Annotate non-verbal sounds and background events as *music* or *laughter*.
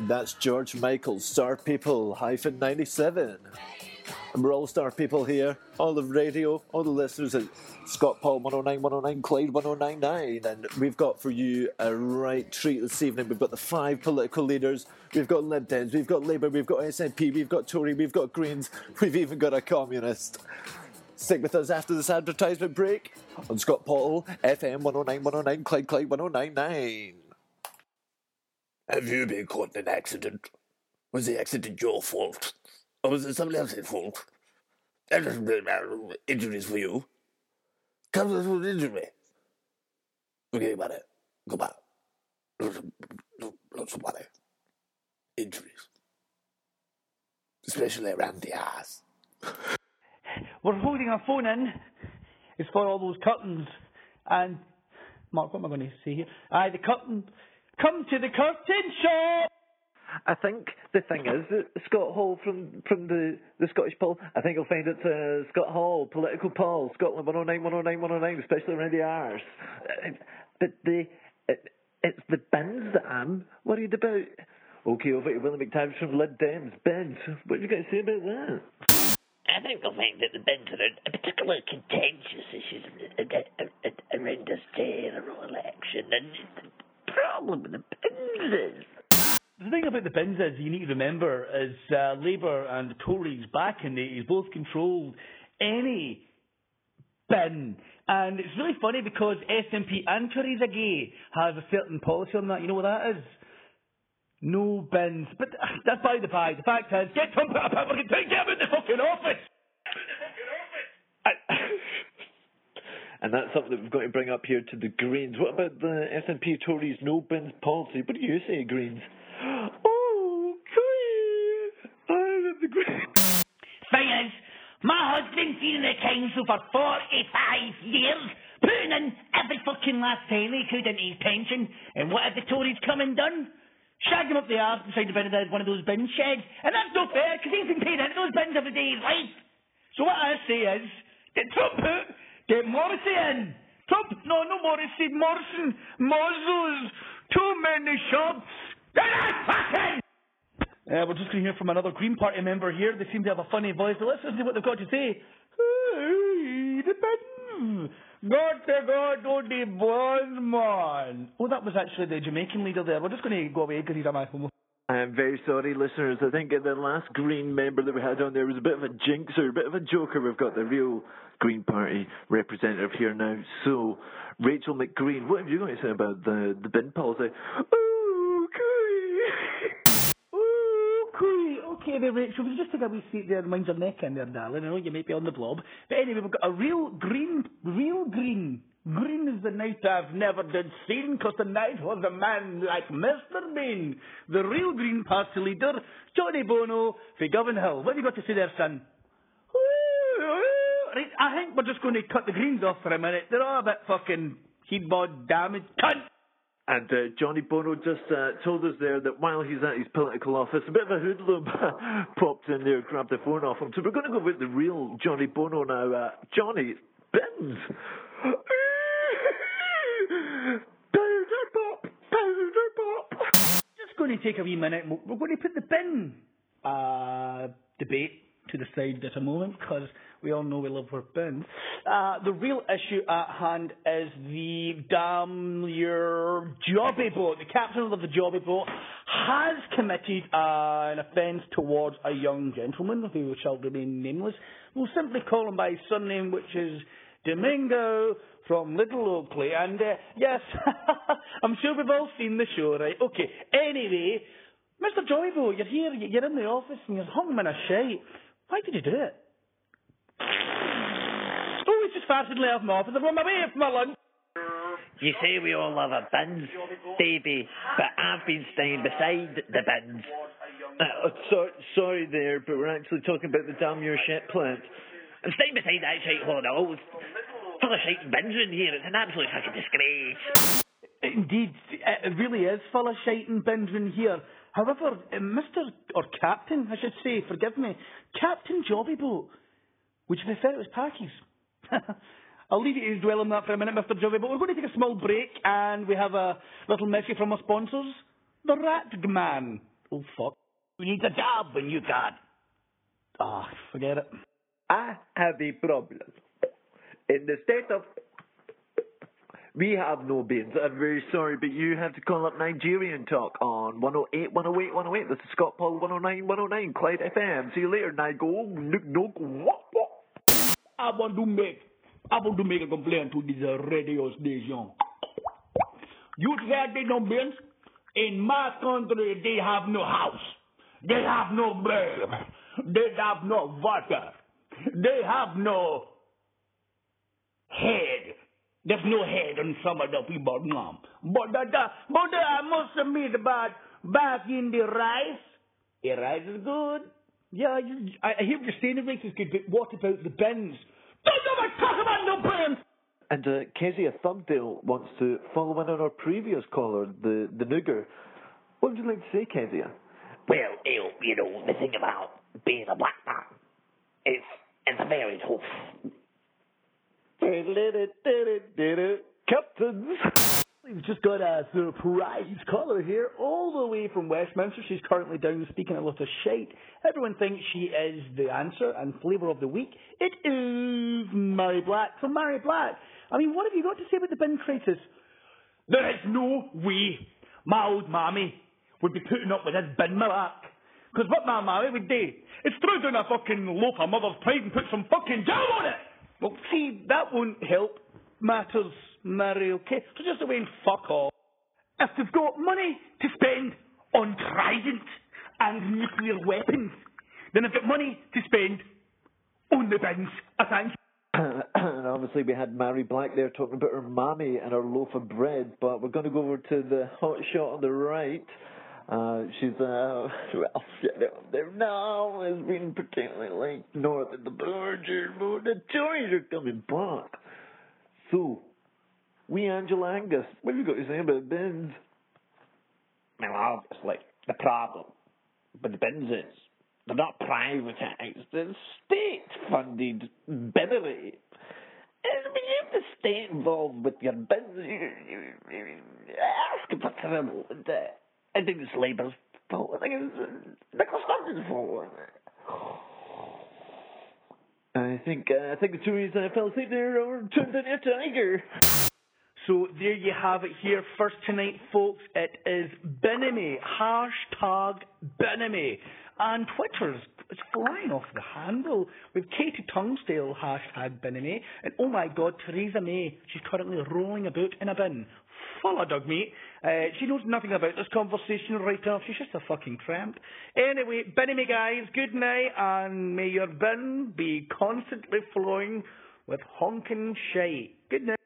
That's George Michael, Star People hyphen 97. And we're all Star People here, all the radio, all the listeners at Scott Paul 109, 109, Clyde 1099. And we've got for you a right treat this evening. We've got the five political leaders. We've got Lib Dems, we've got Labour, we've got SNP, we've got Tory, we've got Greens, *laughs* we've even got a communist. Stick with us after this advertisement break on Scott Paul, FM 109, 109, Clyde, Clyde 1099. Have you been caught in an accident? Was the accident your fault? Or was it somebody else's fault? That doesn't really matter. Injuries for you. Comes with injury. It. Go back. Lots of, lots of money. Injuries. Especially around the ass. We're holding a phone in. It's for all those curtains. And, Mark, what am I going to say here? Aye, the curtain. Come to the curtain shop! I think the thing is that Scott Hall from from the, the Scottish poll, I think you'll find it's uh, Scott Hall, political poll, Scotland 109, 109, 109, especially around the arse. Uh, But the it, it's the bins that I'm worried about. Okay, over to Willie McTavish from Lib Dems. Bins, what are you going to say about that? I think you'll find that the Bins are a particularly contentious issues around this general election. And the problem with the Bins is. The thing about the bins is, you need to remember, is uh, Labour and the Tories back in the 80s both controlled any bin. And it's really funny because SNP and Theresa Gay have a certain policy on that. You know what that is? No bins. But *sighs* that's by the by. The fact is, get Trump out of power, get get him in the fucking office! And that's something that we've got to bring up here to the Greens. What about the SNP Tories no bins policy? What do you say, Greens? Oh, Greens! I'm the Greens. Thing is, my husband's been in the council for 45 years, putting in every fucking last penny he could into his pension. And what have the Tories come and done? Shag him up the arse the bed of one of those bin sheds. And that's no fair, because he's been paid into those bins every day of his life. So what I say is, get Trump get Morrissey in. Trump, no, no Morrissey, Morrison, Mozzles, too many shots. Uh, we're just going to hear from another Green Party member here. They seem to have a funny voice. So let's listen to what they've got to say. Hey, the. God God, only one man. Oh, that was actually the Jamaican leader there. We're just going to go away because he's a man. I'm very sorry, listeners. I think the last Green member that we had on there was a bit of a jinxer, a bit of a joker. We've got the real Green Party representative here now. So, Rachel McGreen, what have you got to say about the, the bin policy? Okay. Okay, then, Rachel, we just take a wee seat there and mind your neck in there, darling. I know you might be on the blob. But anyway, we've got a real green, real green. Green is the night I've never did seen, 'cause the night was a man like Mr. Bean. The real Green Party leader, Johnny Bono, for Govan Hill. What have you got to say there, son? Right, I think we're just going to cut the Greens off for a minute. They're all a bit fucking heatbod damaged. Cunt! And uh, Johnny Bono just uh, told us there that while he's at his political office, a bit of a hoodlum *laughs* popped in there, grabbed the phone off him. So we're going to go with the real Johnny Bono now. Uh, Johnny Bins. Going to take a wee minute. We're going to put the bin uh, debate to the side at a moment because we all know we love our bins. Uh, the real issue at hand is the damn your jobby boat. The captain of the jobby boat has committed uh, an offence towards a young gentleman who shall remain nameless. We'll simply call him by his surname, which is Domingo from Little Oakley. And uh, yes, *laughs* I'm sure we've all seen the show, right? Okay. Anyway, Mr. Joybo, you're here, you're in the office, and you're hung in a shite. Why did you do it? Oh, it's just farted left my office. I'm on my way for my lunch. You say we all love our bins, baby, but I've been staying beside the bins. Uh, so, sorry there, but we're actually talking about the damn your shit plant. I'm staying beside that shite hole now. It's full of shite and bins in here. It's an absolute fucking disgrace. Indeed, it really is full of shite and bins in here. However, uh, Mr. or Captain, I should say, forgive me, Captain Jobbyboat, would you prefer it was Packies? *laughs* I'll leave you to dwell on that for a minute, Mr. Jobbyboat. We're going to take a small break and we have a little message from our sponsors. The Rat Man. Oh, fuck. Who needs a job when you got? Ah, forget it. I have a problem. In the state of. We have no beans. I'm very sorry, but you have to call up Nigerian Talk on 108, 108, 108. This is Scott Paul 109, 109, Clyde FM. See you later, Nigo. I want to make, I want to make a complaint to this uh, radio station. You said they no beans? In my country, they have no house. They have no bread. They have no water. They have no head. There's no head on some of the people now. But the, the, uh, but the, I must admit about back in the rice, the rice is good. Yeah, you, I, I hear what you're saying, the race is good, but what about the bins? Don't ever talk about no bins. And uh, Kezia Thumbdale wants to follow in on our previous caller, the, the Nooger. What would you like to say, Kezia? Well, you, you know, the thing about being a black man, it's, it's very tough. Captains! We've just got a surprise caller here, all the way from Westminster. She's currently down speaking a lot of shite. Everyone thinks she is the answer and flavour of the week. It is Mary Black. So, Mary Black, I mean, what have you got to say about the bin crisis? There is no way my old mammy would be putting up with this bin malack. Because what my mammy would do is throw down a fucking loaf of mother's pride and put some fucking jam on it. Well, see, that won't help matters, Mary, okay? So just away and fuck off. If they've got money to spend on trident and nuclear weapons, then they've got money to spend on the bins. I think. and *coughs* obviously we had Mary Black there talking about her mammy and her loaf of bread, but we're going to go over to the hot shot on the right. Uh, she's, uh, *laughs* well, there now has been particularly like north of the border, but the Tories are coming back. So, we Angela Angus, what have you got to say about bins? Well, obviously, the problem with the bins is they're not privatised, they're state-funded binnery. And when you have the state involved with your bins, you, you, you ask it's terrible. And, uh, I think it's Labour's fault. I think it's uh, Nicola Sturgeon's fault. I think, uh, I think the Tories uh, fell asleep there or turned into a tiger. So there you have it here. First tonight, folks, it is Binemy. Hashtag Binemy. And Twitter's it's flying off the handle with Katie Tungstale, hashtag Binemy. And oh my god, Theresa May, she's currently rolling about in a bin. Full of dog meat. Uh, she knows nothing about this conversation right off. She's just a fucking tramp. Anyway, Binemy guys, good night, and may your bin be constantly flowing with honking shite. Good night.